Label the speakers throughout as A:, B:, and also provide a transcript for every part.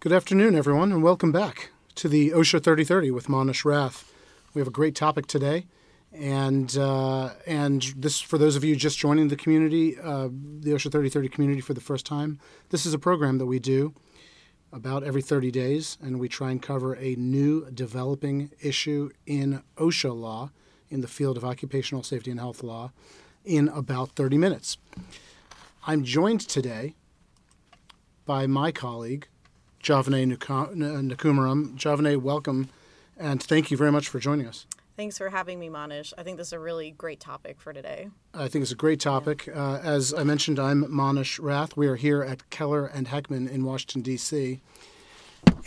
A: Good afternoon, everyone, and welcome back to the OSHA 3030 with Manesh Rath. We have a great topic today, and uh, and this for those of you just joining the community, uh, the OSHA 3030 community for the first time. This is a program that we do about every 30 days, and we try and cover a new developing issue in OSHA law, in the field of occupational safety and health law, in about 30 minutes. I'm joined today by my colleague, Javane Nakumaram. Javane, welcome, and thank you very much for joining us.
B: Thanks for having me, Manesh. I think this is a really great topic for today.
A: I think it's a great topic. Yeah. Uh, as I mentioned, I'm Manesh Rath. We are here at Keller and Heckman in Washington, D.C.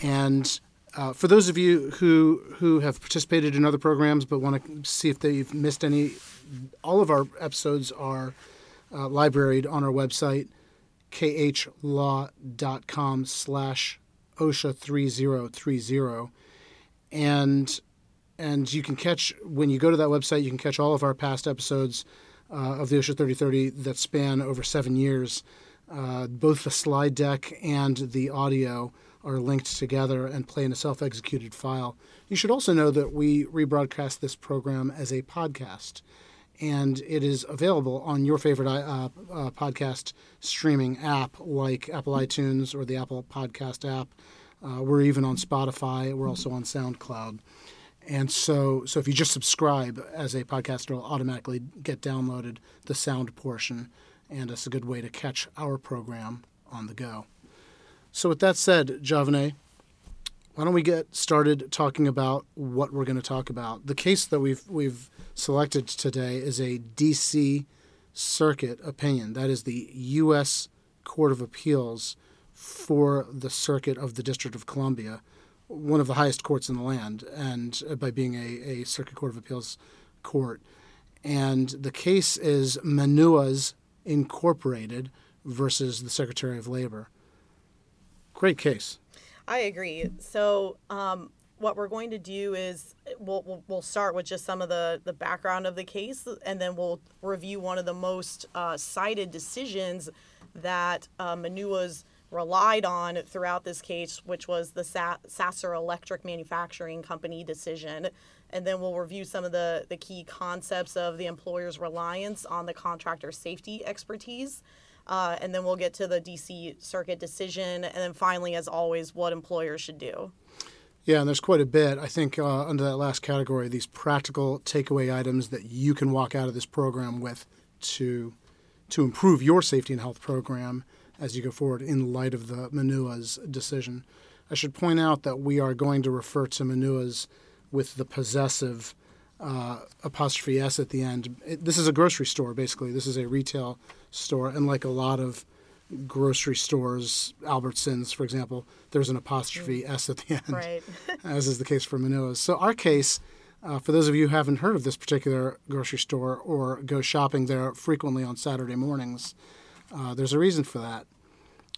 A: And uh, for those of you who who have participated in other programs but want to see if they've missed any, all of our episodes are uh, libraried on our website, khlaw.com slash OSHA 3030. And and you can catch when you go to that website, you can catch all of our past episodes uh, of the OSHA 3030 that span over seven years. Uh, both the slide deck and the audio are linked together and play in a self executed file. You should also know that we rebroadcast this program as a podcast, and it is available on your favorite uh, uh, podcast streaming app like Apple iTunes or the Apple Podcast app. Uh, we're even on Spotify. We're also on SoundCloud. And so, so if you just subscribe as a podcast, it'll automatically get downloaded the sound portion, and it's a good way to catch our program on the go. So, with that said, Javane, why don't we get started talking about what we're going to talk about? The case that we've we've selected today is a D.C. Circuit opinion. That is the U.S. Court of Appeals for the Circuit of the District of Columbia one of the highest courts in the land, and uh, by being a, a Circuit Court of Appeals court. And the case is Manua's Incorporated versus the Secretary of Labor. Great case.
B: I agree. So, um, what we're going to do is we'll, we'll, we'll, start with just some of the, the background of the case, and then we'll review one of the most uh, cited decisions that uh, Manua's relied on throughout this case, which was the Sa- Sasser Electric Manufacturing Company decision. And then we'll review some of the, the key concepts of the employer's reliance on the contractor safety expertise. Uh, and then we'll get to the DC Circuit decision. And then finally, as always, what employers should do.
A: Yeah, and there's quite a bit. I think uh, under that last category, these practical takeaway items that you can walk out of this program with to to improve your safety and health program as you go forward in light of the Manua's decision. I should point out that we are going to refer to Manua's with the possessive uh, apostrophe s at the end. It, this is a grocery store, basically. This is a retail store, and like a lot of grocery stores, Albertsons, for example, there's an apostrophe s at the end,
B: right.
A: as is the case for Manua's. So our case. Uh, for those of you who haven't heard of this particular grocery store or go shopping there frequently on Saturday mornings, uh, there's a reason for that.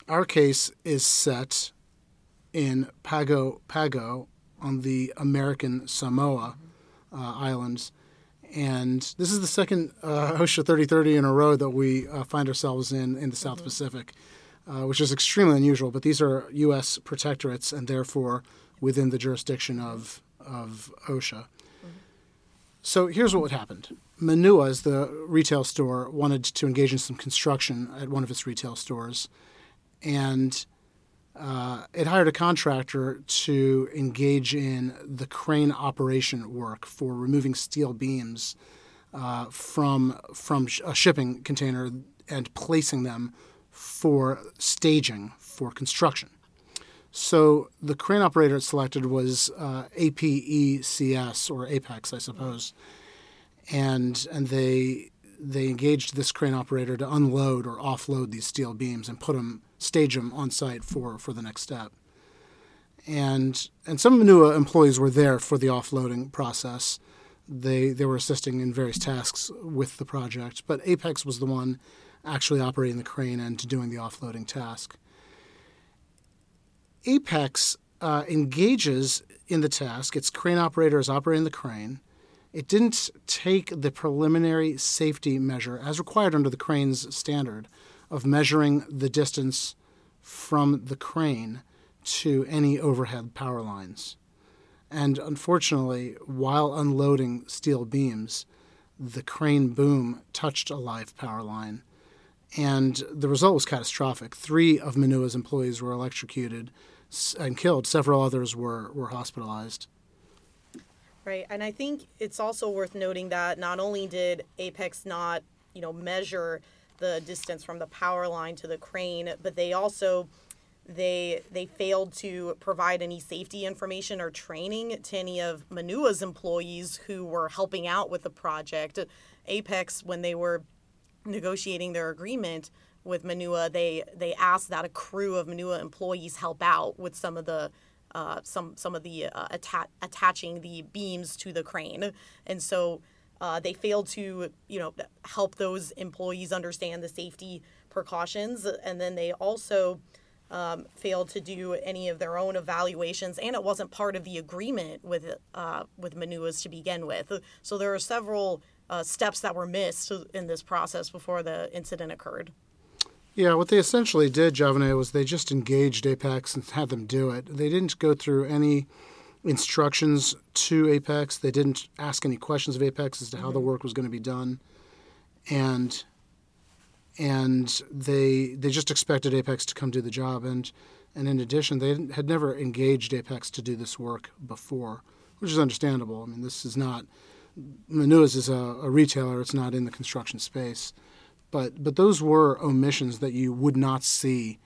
A: Our case is set in Pago Pago on the American Samoa uh, Islands. And this is the second uh, OSHA 3030 in a row that we uh, find ourselves in in the South mm-hmm. Pacific, uh, which is extremely unusual. But these are U.S. protectorates and therefore within the jurisdiction of, of OSHA. Mm-hmm. So here's what happened. Manua's, the retail store, wanted to engage in some construction at one of its retail stores and uh, it hired a contractor to engage in the crane operation work for removing steel beams uh, from from a shipping container and placing them for staging for construction. So the crane operator it selected was uh, APECS or Apex, I suppose, and and they they engaged this crane operator to unload or offload these steel beams and put them stage them on site for, for the next step. And and some Manua employees were there for the offloading process. They they were assisting in various tasks with the project, but Apex was the one actually operating the crane and doing the offloading task. Apex uh, engages in the task. Its crane operator is operating the crane. It didn't take the preliminary safety measure as required under the crane's standard of measuring the distance from the crane to any overhead power lines. And unfortunately, while unloading steel beams, the crane boom touched a live power line. And the result was catastrophic. Three of Manua's employees were electrocuted and killed, several others were, were hospitalized.
B: Right. And I think it's also worth noting that not only did Apex not, you know, measure the distance from the power line to the crane, but they also they they failed to provide any safety information or training to any of Manua's employees who were helping out with the project. Apex, when they were negotiating their agreement with Manua, they they asked that a crew of Manua employees help out with some of the uh, some some of the uh, atta- attaching the beams to the crane, and so uh, they failed to you know help those employees understand the safety precautions, and then they also um, failed to do any of their own evaluations, and it wasn't part of the agreement with uh, with Manua's to begin with. So there are several uh, steps that were missed in this process before the incident occurred.
A: Yeah, what they essentially did, Javane, was they just engaged Apex and had them do it. They didn't go through any instructions to Apex. They didn't ask any questions of Apex as to how mm-hmm. the work was going to be done, and and they they just expected Apex to come do the job. And and in addition, they had never engaged Apex to do this work before, which is understandable. I mean, this is not Manua's is a, a retailer; it's not in the construction space. But but those were omissions that you would not see,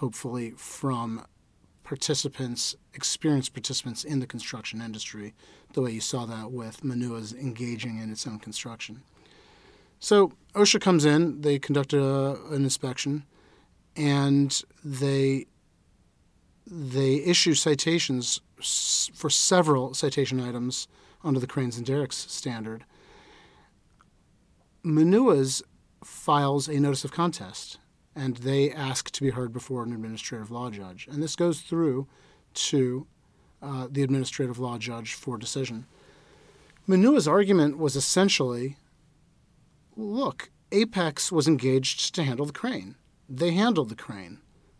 A: hopefully, from participants, experienced participants in the construction industry, the way you saw that with Manua's engaging in its own construction. So OSHA comes in, they conduct a, an inspection, and they they issue citations for several citation items under the Cranes and Derricks standard. Manua's files a notice of contest and they ask to be heard before an administrative law judge. And this goes through to uh, the administrative law judge for decision. Manua's argument was essentially look, Apex was engaged to handle the crane. They handled the crane.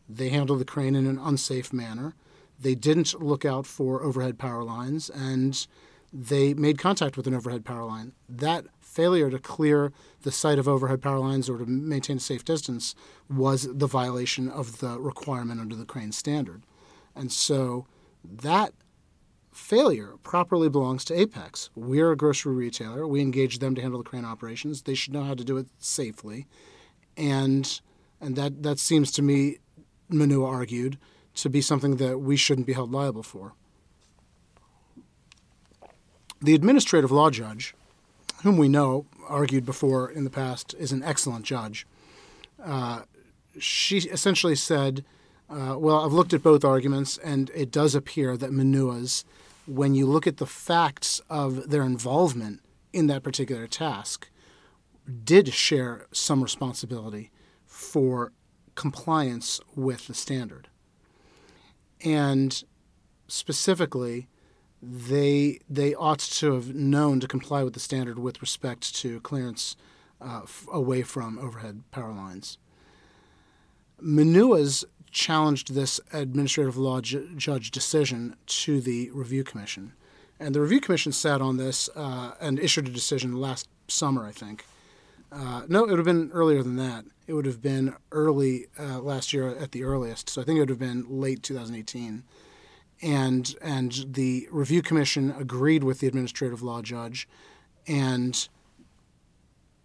A: They handled the crane in an unsafe manner. They didn't look out for overhead power lines, and they made contact with an overhead power line. That failure to clear the site of overhead power lines or to maintain a safe distance was the violation of the requirement under the crane standard. And so that failure properly belongs to Apex. We're a grocery retailer. We engage them to handle the crane operations. They should know how to do it safely. And and that, that seems to me, Manua argued, to be something that we shouldn't be held liable for. The administrative law judge whom we know, argued before in the past, is an excellent judge. Uh, she essentially said, uh, Well, I've looked at both arguments, and it does appear that Manua's, when you look at the facts of their involvement in that particular task, did share some responsibility for compliance with the standard. And specifically, they they ought to have known to comply with the standard with respect to clearance uh, f- away from overhead power lines. Manua's challenged this administrative law ju- judge decision to the review commission, and the review commission sat on this uh, and issued a decision last summer, I think. Uh, no, it would have been earlier than that. It would have been early uh, last year at the earliest. So I think it would have been late 2018 and and the review commission agreed with the administrative law judge, and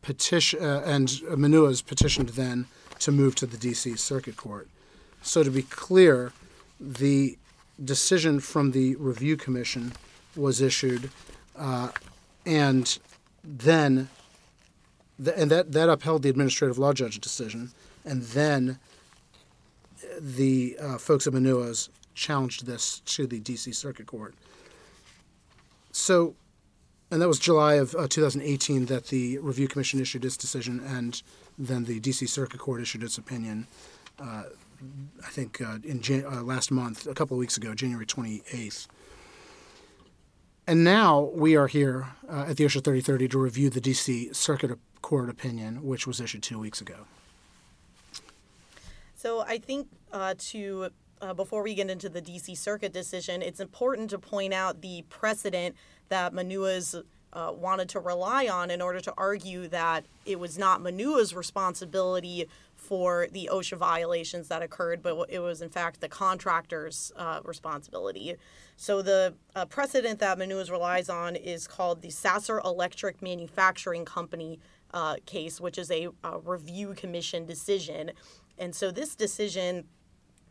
A: petition uh, and Manua's petitioned then to move to the D.C. Circuit Court. So to be clear, the decision from the review commission was issued, uh, and then the, and that that upheld the administrative law judge decision, and then the uh, folks at Manua's challenged this to the D.C. Circuit Court. So, and that was July of uh, 2018 that the Review Commission issued its decision, and then the D.C. Circuit Court issued its opinion. Uh, I think uh, in Jan- uh, last month, a couple of weeks ago, January 28th. And now we are here uh, at the OSHA 3030 to review the D.C. Circuit Court opinion, which was issued two weeks ago.
B: So I think uh, to uh, before we get into the DC Circuit decision, it's important to point out the precedent that Manua's uh, wanted to rely on in order to argue that it was not Manua's responsibility for the OSHA violations that occurred, but it was in fact the contractor's uh, responsibility. So the uh, precedent that Manua's relies on is called the Sasser Electric Manufacturing Company uh, case, which is a, a, review commission decision. And so this decision,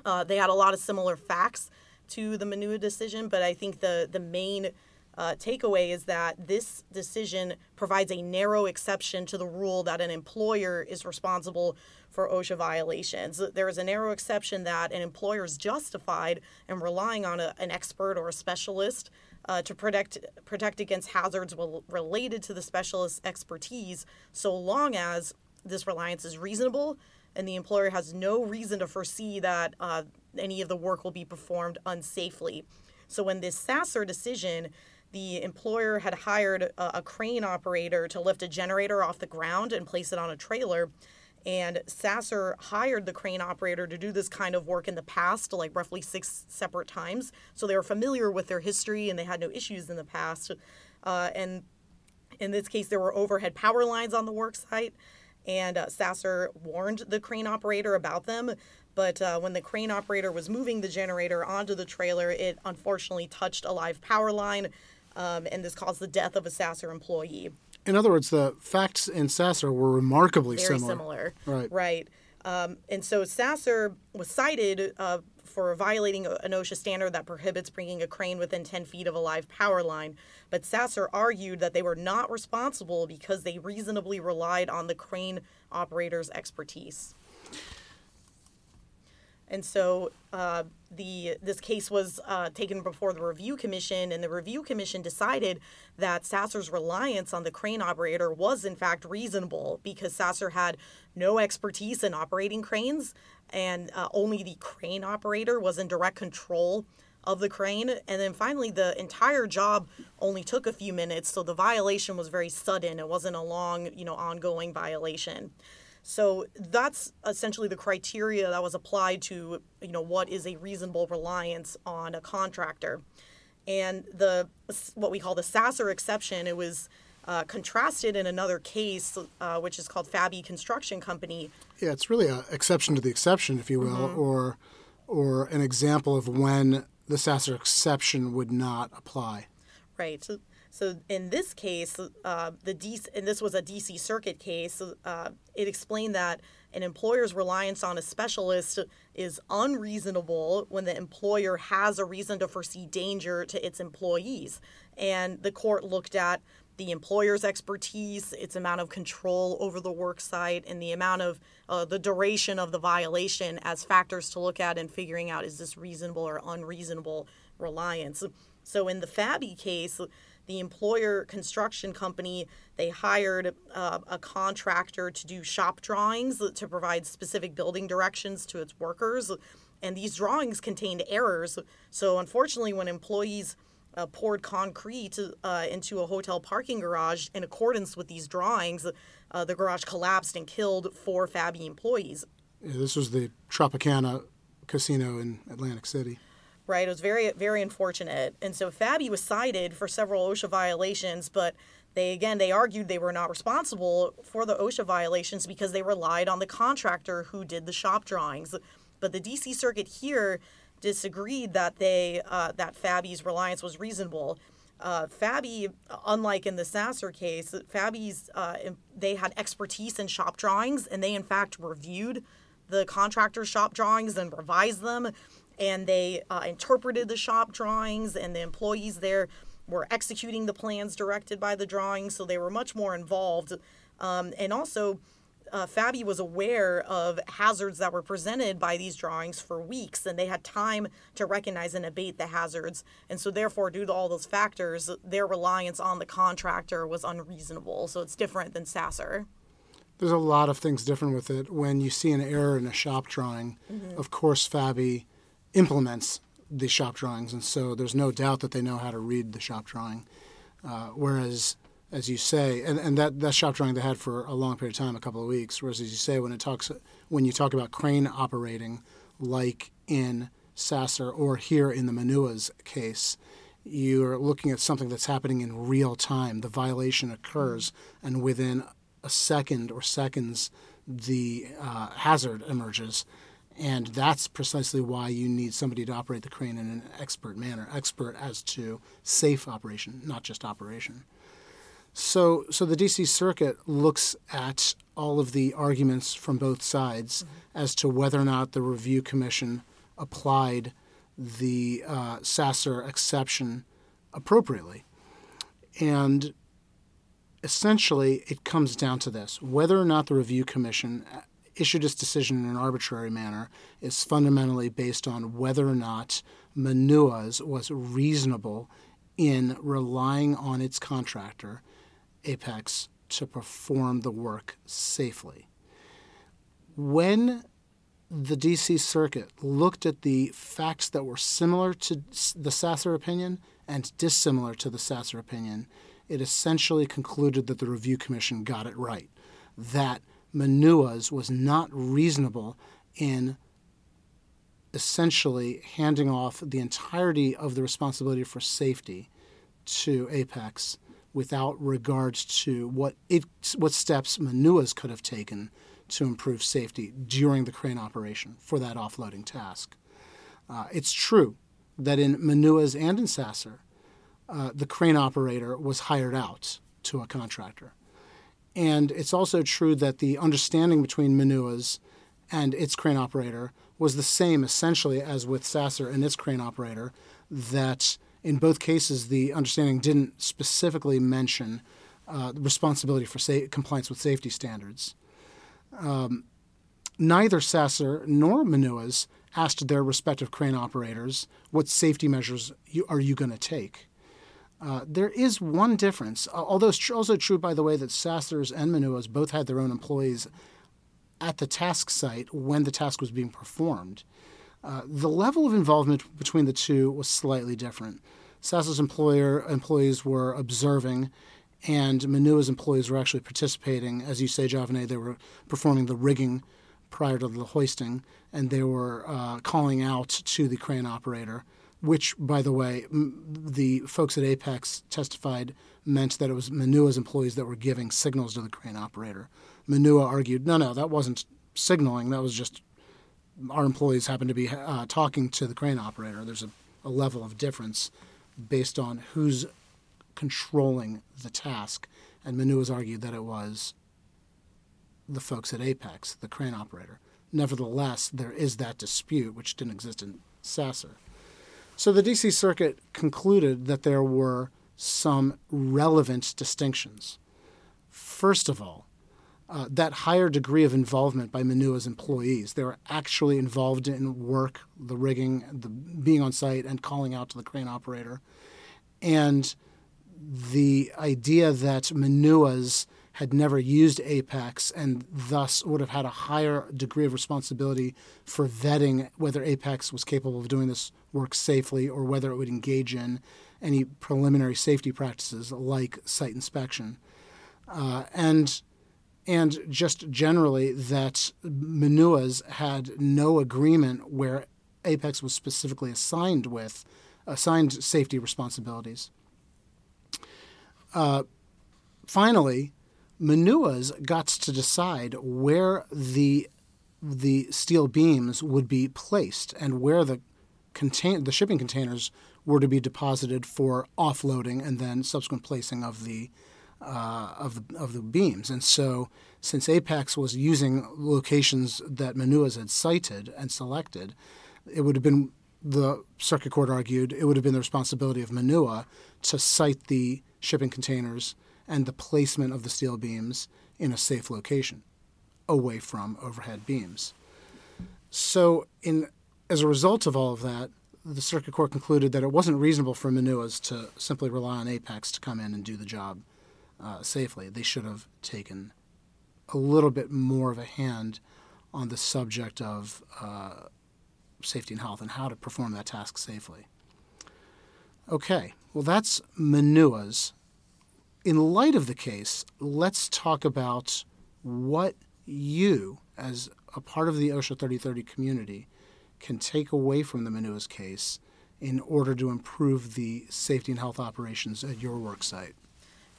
B: uh, they had a lot of similar facts to the Manua decision, but I think the the main uh, takeaway is that this decision provides a narrow exception to the rule that an employer is responsible for OSHA violations. There is a narrow exception that an employer is justified in relying on a, an expert or a specialist uh, to protect protect against hazards related to the specialist's expertise, so long as this reliance is reasonable and the employer has no reason to foresee that uh, any of the work will be performed unsafely. So, in this Sasser decision, the employer had hired a, a, crane operator to lift a generator off the ground and place it on a trailer. And Sasser hired the crane operator to do this kind of work in the past, like roughly six separate times. So they were familiar with their history and they had no issues in the past. Uh, and in this case, there were overhead power lines on the work site. And uh, Sasser warned the crane operator about them. But uh, when the crane operator was moving the generator onto the trailer, it unfortunately touched a live power line. Um, and this caused the death of a Sasser employee.
A: In other words, the facts in Sasser were remarkably
B: Very
A: similar.
B: similar.
A: Right.
B: Right. Um, and so Sasser was cited uh, for violating an OSHA standard that prohibits bringing a crane within 10 feet of a live power line. But Sasser argued that they were not responsible because they reasonably relied on the crane operator's expertise. And so uh, the this case was uh, taken before the review commission, and the review commission decided that Sasser's reliance on the crane operator was in fact reasonable because Sasser had no expertise in operating cranes, and uh, only the crane operator was in direct control of the crane. And then finally, the entire job only took a few minutes, so the violation was very sudden. It wasn't a long, you know, ongoing violation. So that's essentially the criteria that was applied to, you know, what is a reasonable reliance on a contractor. And the what we call the Sasser exception, it was uh, contrasted in another case, uh, which is called Fabi Construction Company.
A: Yeah, it's really an exception to the exception, if you will, mm-hmm. or or an example of when the Sasser exception would not apply.
B: Right. So so in this case, uh, the DC, and this was a DC Circuit case, uh, it explained that an employer's reliance on a specialist is unreasonable when the employer has a reason to foresee danger to its employees. And the court looked at the employer's expertise, its amount of control over the work site, and the amount of uh, the duration of the violation as factors to look at in figuring out is this reasonable or unreasonable reliance. So in the Fabi case, the employer construction company they hired uh, a contractor to do shop drawings to provide specific building directions to its workers. And these drawings contained errors. So unfortunately when employees uh, poured concrete uh, into a hotel parking garage in accordance with these drawings uh, the garage collapsed and killed four fabi employees.
A: Yeah, this was the tropicana casino in atlantic city
B: right? It was very, very unfortunate. And so Fabi was cited for several OSHA violations, but they again they argued they were not responsible for the OSHA violations because they relied on the contractor who did the shop drawings. But the DC Circuit here disagreed that they uh, that Fabi's reliance was reasonable. Uh, Fabi, unlike in the Sasser case, Fabi's uh, they had expertise in shop drawings, and they in fact reviewed the contractor's shop drawings and revised them and they uh, interpreted the shop drawings, and the employees there were executing the plans directed by the drawings, so they were much more involved. Um, and also, uh, Fabi was aware of hazards that were presented by these drawings for weeks, and they had time to recognize and abate the hazards. And so, therefore, due to all those factors, their reliance on the contractor was unreasonable. So, it's different than Sasser.
A: There's a lot of things different with it. When you see an error in a shop drawing, mm-hmm. of course, Fabi implements the shop drawings, and so there's no doubt that they know how to read the shop drawing. Uh, whereas, as you say, and, and that, that shop drawing they had for a long period of time, a couple of weeks. Whereas, as you say, when it talks, when you talk about crane operating, like in Sasser, or here in the Manua's case, you're looking at something that's happening in real time. The violation occurs, and within a second or seconds, the uh, hazard emerges. And that's precisely why you need somebody to operate the crane in an expert manner, expert as to safe operation, not just operation. So, so the DC Circuit looks at all of the arguments from both sides mm-hmm. as to whether or not the review commission applied the uh, Sasser exception appropriately. And essentially, it comes down to this whether or not the review commission issued its decision in an arbitrary manner is fundamentally based on whether or not Manua's was reasonable in relying on its contractor, Apex, to perform the work safely. When the DC Circuit looked at the facts that were similar to the Sasser opinion and dissimilar to the Sasser opinion, it essentially concluded that the Review Commission got it right. That Manua's was not reasonable in essentially handing off the entirety of the responsibility for safety to Apex without regards to what it what steps Manua's could have taken to improve safety during the crane operation for that offloading task. Uh, it's true that in Manua's and in Sasser, uh, the crane operator was hired out to a contractor. And it's also true that the understanding between Manua's and its crane operator was the same essentially as with Sasser and its crane operator, that in both cases the understanding didn't specifically mention uh, responsibility for sa- compliance with safety standards. Um, neither Sasser nor Manua's asked their respective crane operators, what safety measures you, are you going to take? Uh, there is one difference, although it's also true, by the way, that Sasser's and Manua's both had their own employees at the task site when the task was being performed. Uh, the level of involvement between the two was slightly different. Sasser's employer employees were observing and Manua's employees were actually participating. As you say, Javane, they were performing the rigging prior to the hoisting, and they were uh, calling out to the crane operator, which, by the way, m- the folks at Apex testified meant that it was Manua's employees that were giving signals to the crane operator. Manua argued, no, no, that wasn't signaling. That was just our employees happened to be uh, talking to the crane operator. There's a, a level of difference based on who's controlling the task. And Manua's argued that it was the folks at Apex, the crane operator. Nevertheless, there is that dispute, which didn't exist in Sasser. So the DC Circuit concluded that there were some relevant distinctions. First of all, uh, that higher degree of involvement by Manua's employees. They were actually involved in work, the rigging, the being on site, and calling out to the crane operator. And the idea that Manua's had never used Apex and thus would have had a higher degree of responsibility for vetting whether Apex was capable of doing this work safely or whether it would engage in any preliminary safety practices like site inspection. Uh, and and just generally that Manua's had no agreement where Apex was specifically assigned with assigned safety responsibilities. Uh, finally, Manua's got to decide where the the steel beams would be placed and where the contain the shipping containers were to be deposited for offloading and then subsequent placing of the uh, of the of the beams. And so, since Apex was using locations that Manua's had cited and selected, it would have been the circuit court argued it would have been the responsibility of Manua to cite the shipping containers and the placement of the steel beams in a safe location away from overhead beams. So, in as a result of all of that, the circuit court concluded that it wasn't reasonable for Manua's to simply rely on Apex to come in and do the job uh, safely. They should have taken a little bit more of a hand on the subject of uh, safety and health and how to perform that task safely. Okay, well, that's Manua's. In light of the case, let's talk about what you, as a part of the OSHA 3030 community, can take away from the Manua's case in order to improve the safety and health operations at your work site?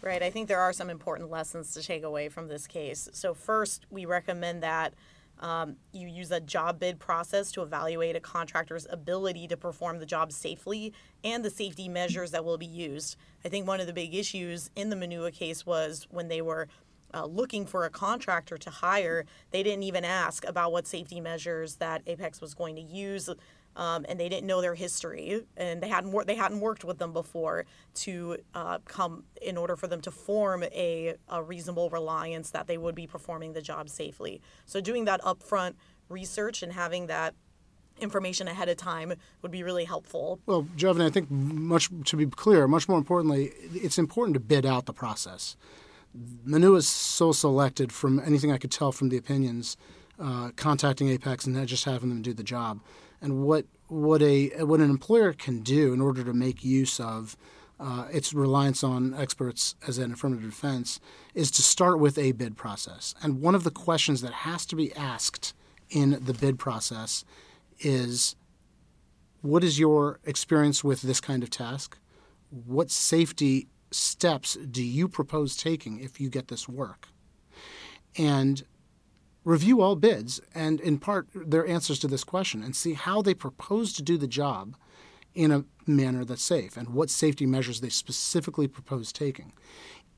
B: Right. I think there are some important lessons to take away from this case. So, first, we recommend that um, you use a job bid process to evaluate a contractor's ability to perform the job safely and the safety measures that will be used. I think one of the big issues in the Manua case was when they were uh, looking for a contractor to hire, they didn't even ask about what safety measures that Apex was going to use um, and they didn't know their history, and they hadn't wor- they hadn't worked with them before to uh, come in order for them to form a, a reasonable reliance that they would be performing the job safely. So doing that upfront research and having that information ahead of time would be really helpful.
A: Well, Jovan, I think much to be clear, much more importantly, it's important to bid out the process. Manua is so selected from anything I could tell from the opinions, uh, contacting Apex and just having them do the job and what what a what an employer can do in order to make use of uh, its reliance on experts as an affirmative defense is to start with a bid process. And one of the questions that has to be asked in the bid process is what is your experience with this kind of task? What safety steps do you propose taking if you get this work? And review all bids and, in part, their answers to this question and see how they propose to do the job in a manner that's safe and what safety measures they specifically propose taking.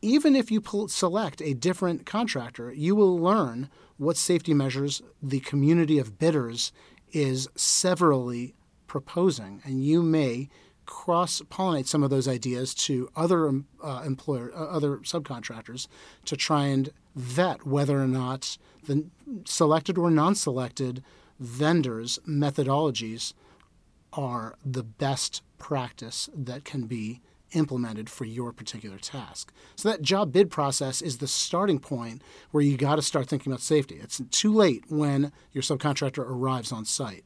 A: Even if you select a different contractor, you will learn what safety measures the community of bidders is severally proposing, and you may cross pollinate some of those ideas to other uh, employer, uh, other subcontractors to try and vet whether or not the selected or non-selected vendors' methodologies are the best practice that can be implemented for your particular task. So that job bid process is the starting point where you got to start thinking about safety. It's too late when your subcontractor arrives on site.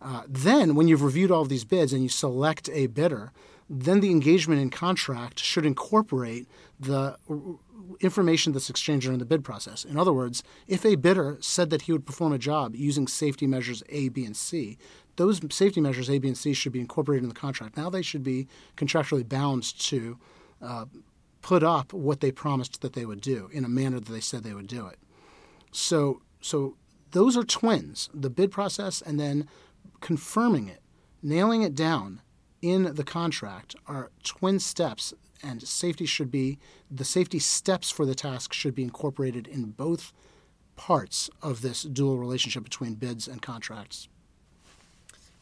A: Uh, then, when you've reviewed all of these bids and you select a bidder, then the engagement in contract should incorporate the information that's exchanged during the bid process. In other words, if a bidder said that he would perform a job using safety measures A, B, and C, those safety measures A, B, and C should be incorporated in the contract. Now they should be contractually bound to uh, put up what they promised that they would do in a manner that they said they would do it. So, so those are twins: the bid process and then confirming it, nailing it down in the contract are twin steps, and safety should be the safety steps for the task should be incorporated in both parts of this dual relationship between bids and contracts.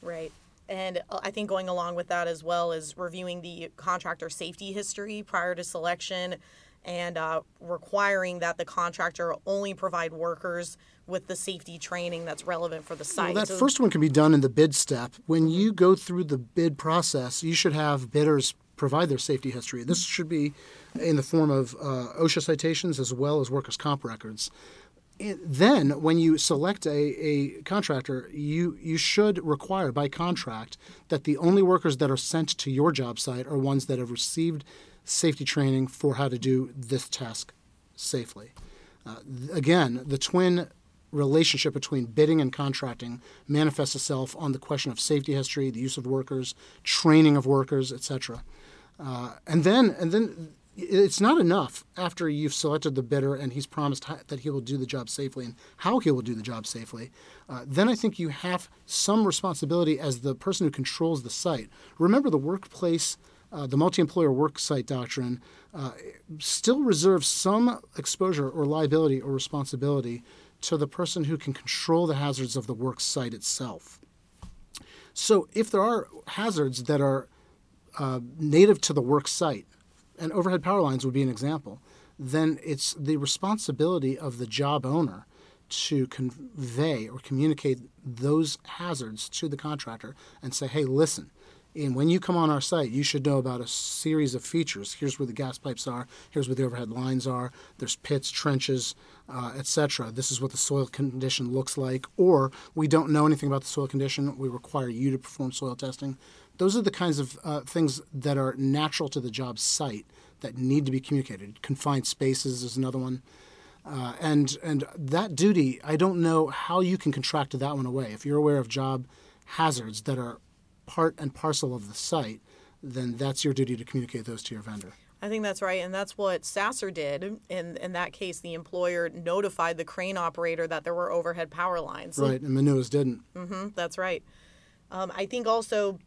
B: Right. And uh, I think going along with that as well is reviewing the contractor safety history prior to selection and uh, requiring that the contractor only provide workers with the safety training that's relevant for the site.
A: Well, that so, first one can be done in the bid step. When you go through the bid process, you should have bidders provide their safety history. This should be in the form of uh, OSHA citations as well as workers' comp records. then, when you select a, a contractor, you, you should require by contract that the only workers that are sent to your job site are ones that have received safety training for how to do this task safely. Uh, again, the twin relationship between bidding and contracting manifests itself on the question of safety history, the use of workers, training of workers, etc. Uh, and then, and then it's not enough after you've selected the bidder and he's promised that he will do the job safely and how he will do the job safely. Uh, then I think you have some responsibility as the person who controls the site. Remember, the workplace uh, the multi employer work site doctrine uh, still reserves some exposure or liability or responsibility to the person who can control the hazards of the work site itself. So, if there are hazards that are uh, native to the work site, and overhead power lines would be an example, then it's the responsibility of the job owner to convey or communicate those hazards to the contractor and say, hey, listen, and when you come on our site, you should know about a series of features. Here's where the gas pipes are. Here's where the overhead lines are. There's pits, trenches, uh, etc. This is what the soil condition looks like. Or we don't know anything about the soil condition. We require you to perform soil testing. Those are the kinds of uh, things that are natural to the job site that need to be communicated. Confined spaces is another one. Uh, and and that duty, I don't know how you can contract that one away. If you're aware of job hazards that are part and parcel of the site, then that's your duty to communicate those to your vendor.
B: I think that's right, and that's what Sasser did. In in that case, the employer notified the crane operator that there were overhead power lines.
A: Right, and Manua's didn't.
B: Mm-hmm, that's right. Um, I think also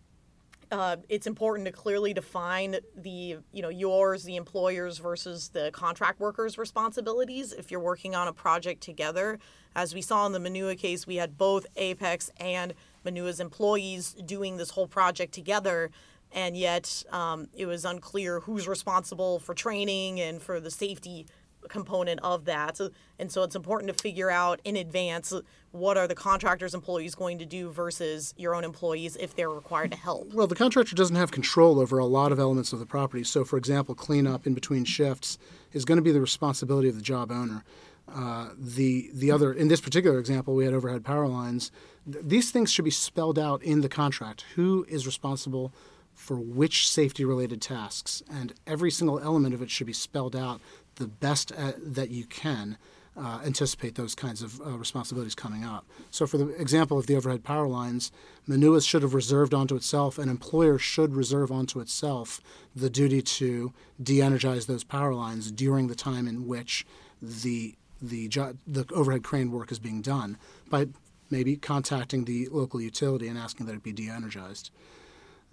B: uh, it's important to clearly define the you know yours, the employers versus the contract workers' responsibilities. If you're working on a project together, as we saw in the Manua case, we had both Apex and Manua's employees doing this whole project together and yet um, it was unclear who's responsible for training and for the safety component of that. And so it's important to figure out in advance what are the contractor's employees going to do versus your own employees if they're required to help.
A: Well, the contractor doesn't have control over a lot of elements of the property. So, for example, cleanup in between shifts is going to be the responsibility of the job owner. Uh, the the other in this particular example, we had overhead power lines. Th- these things should be spelled out in the contract. Who is responsible for which safety related tasks, and every single element of it should be spelled out the best at, that you can. Uh, anticipate those kinds of uh, responsibilities coming up. So, for the example of the overhead power lines, Manua should have reserved onto itself, an employer should reserve onto itself the duty to de energize those power lines during the time in which the, the, the overhead crane work is being done by maybe contacting the local utility and asking that it be de energized.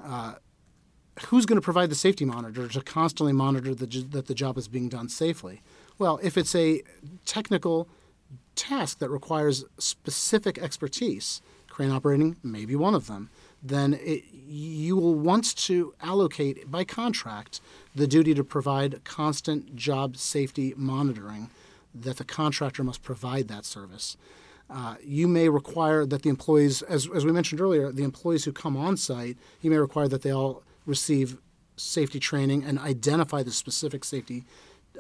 A: Uh, who's going to provide the safety monitor to constantly monitor the, that the job is being done safely? Well, if it's a technical task that requires specific expertise, crane operating may be one of them, then it, you will want to allocate by contract the duty to provide constant job safety monitoring that the contractor must provide that service. Uh, you may require that the employees, as, as we mentioned earlier, the employees who come on site, you may require that they all receive safety training and identify the specific safety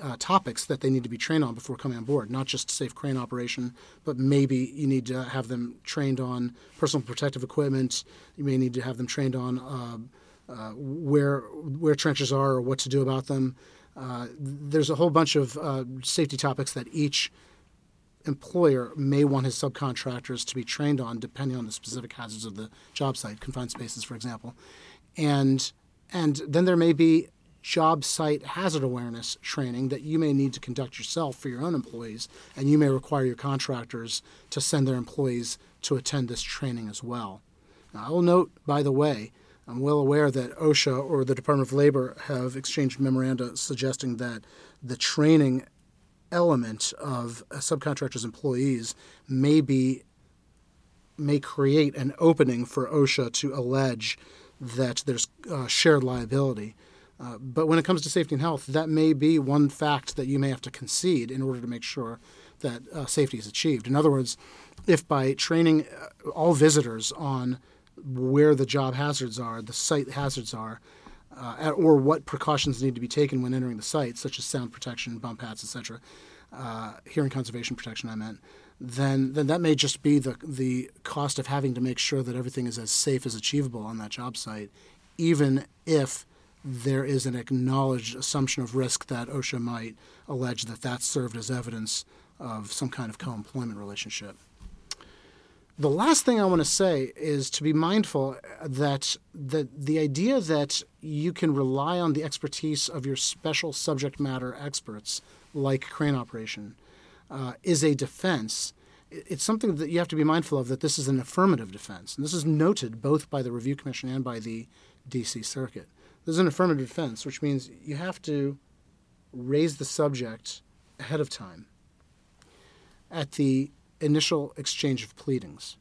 A: uh, topics that they need to be trained on before coming on board, not just safe crane operation, but maybe you need to have them trained on personal protective equipment. You may need to have them trained on uh, uh, where where trenches are or what to do about them. Uh, there's a whole bunch of uh, safety topics that each employer may want his subcontractors to be trained on, depending on the specific hazards of the job site, confined spaces, for example and and then there may be job site hazard awareness training that you may need to conduct yourself for your own employees, and you may require your contractors to send their employees to attend this training as well. Now, I will note, by the way, I'm well aware that OSHA or the Department of Labor have exchanged memoranda suggesting that the training element of a subcontractor's employees may be may create an opening for OSHA to allege that there's uh, shared liability. Uh, but when it comes to safety and health, that may be one fact that you may have to concede in order to make sure that uh, safety is achieved. In other words, if by training uh, all visitors on where the job hazards are, the site hazards are, uh, or what precautions need to be taken when entering the site, such as sound protection, bump pads, etc., uh, hearing conservation protection, I meant, then then that may just be the the cost of having to make sure that everything is as safe as achievable on that job site, even if there is an acknowledged assumption of risk that OSHA might allege that that served as evidence of some kind of co-employment relationship. The last thing I want to say is to be mindful that that the idea that you can rely on the expertise of your special subject matter experts, like crane operation, uh, is a defense, it's something that you have to be mindful of that this is an affirmative defense. And this is noted both by the Review Commission and by the DC Circuit. This is an affirmative defense, which means you have to raise the subject ahead of time at the initial exchange of pleadings.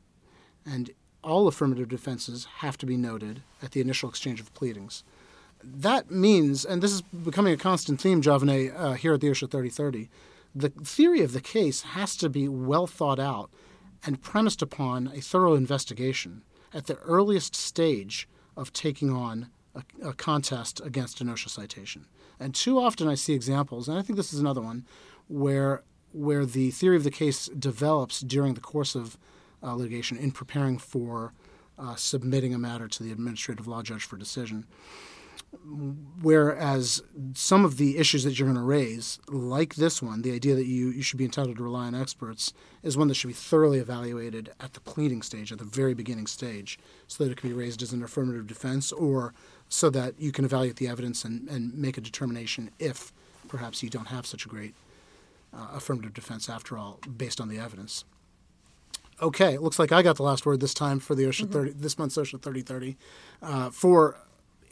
A: And all affirmative defenses have to be noted at the initial exchange of pleadings. That means, and this is becoming a constant theme, Javane, uh, here at the OSHA 3030, the theory of the case has to be well thought out and premised upon a thorough investigation at the earliest stage of taking on a, a, contest against an OSHA citation. And too often I see examples, and I think this is another one, where where the theory of the case develops during the course of uh, litigation in preparing for uh, submitting a matter to the administrative law judge for decision. Whereas some of the issues that you're going to raise, like this one, the idea that you, you should be entitled to rely on experts, is one that should be thoroughly evaluated at the pleading stage, at the very beginning stage, so that it can be raised as an affirmative defense or so that you can evaluate the evidence and, and make a determination if perhaps you don't have such a great uh, affirmative defense after all, based on the evidence. Okay, it looks like I got the last word this time for the OSHA mm-hmm. 30, this month's OSHA 3030. Uh, for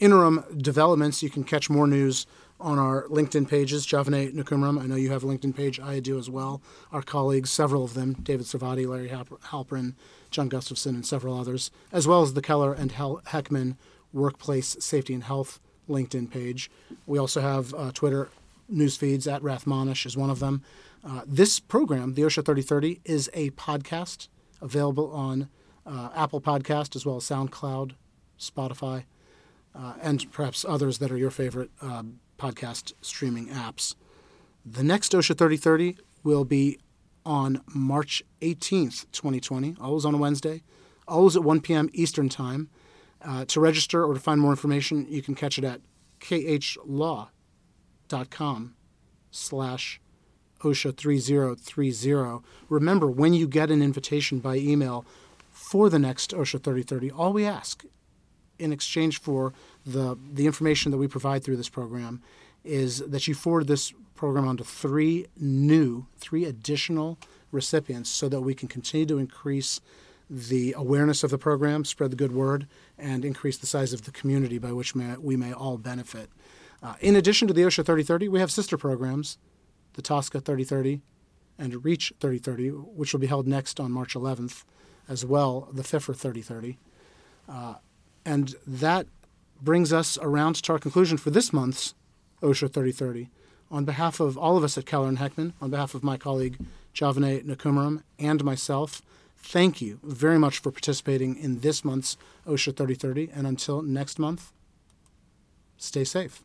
A: interim developments, you can catch more news on our LinkedIn pages. Javaneh Nekoomaram, I know you have a LinkedIn page. I do as well. Our colleagues, several of them, David Sarvadi, Larry Halprin, John Gustafson, and several others, as well as the Keller and Heckman Workplace Safety and Health LinkedIn page. We also have uh, Twitter news feeds at RathManesh is one of them. Uh, this program, the OSHA 3030, is a podcast available on uh, Apple Podcast as well as SoundCloud, Spotify, uh, and perhaps others that are your favorite uh, podcast streaming apps. The next OSHA 3030 will be on March 18th, 2020, always on a Wednesday, always at 1 p.m. Eastern Time. Uh, to register or to find more information, you can catch it at khlaw.com slash OSHA 3030. Remember, when you get an invitation by email for the next OSHA 3030, all we ask in exchange for the, the information that we provide through this program is that you forward this program on to three new, three additional recipients so that we can continue to increase the awareness of the program, spread the good word, and increase the size of the community by which may, we may all benefit. Uh, in addition to the OSHA 3030, we have sister programs, the TSCA 3030 and REACH 3030, which will be held next on March 11th, as well, the FIFRA 3030. Uh, and that brings us around to our conclusion for this month's OSHA 3030. On behalf of all of us at Keller and Heckman, on behalf of my colleague Javaneh Nekoomaram and myself, thank you very much for participating in this month's OSHA 3030. And until next month, stay safe.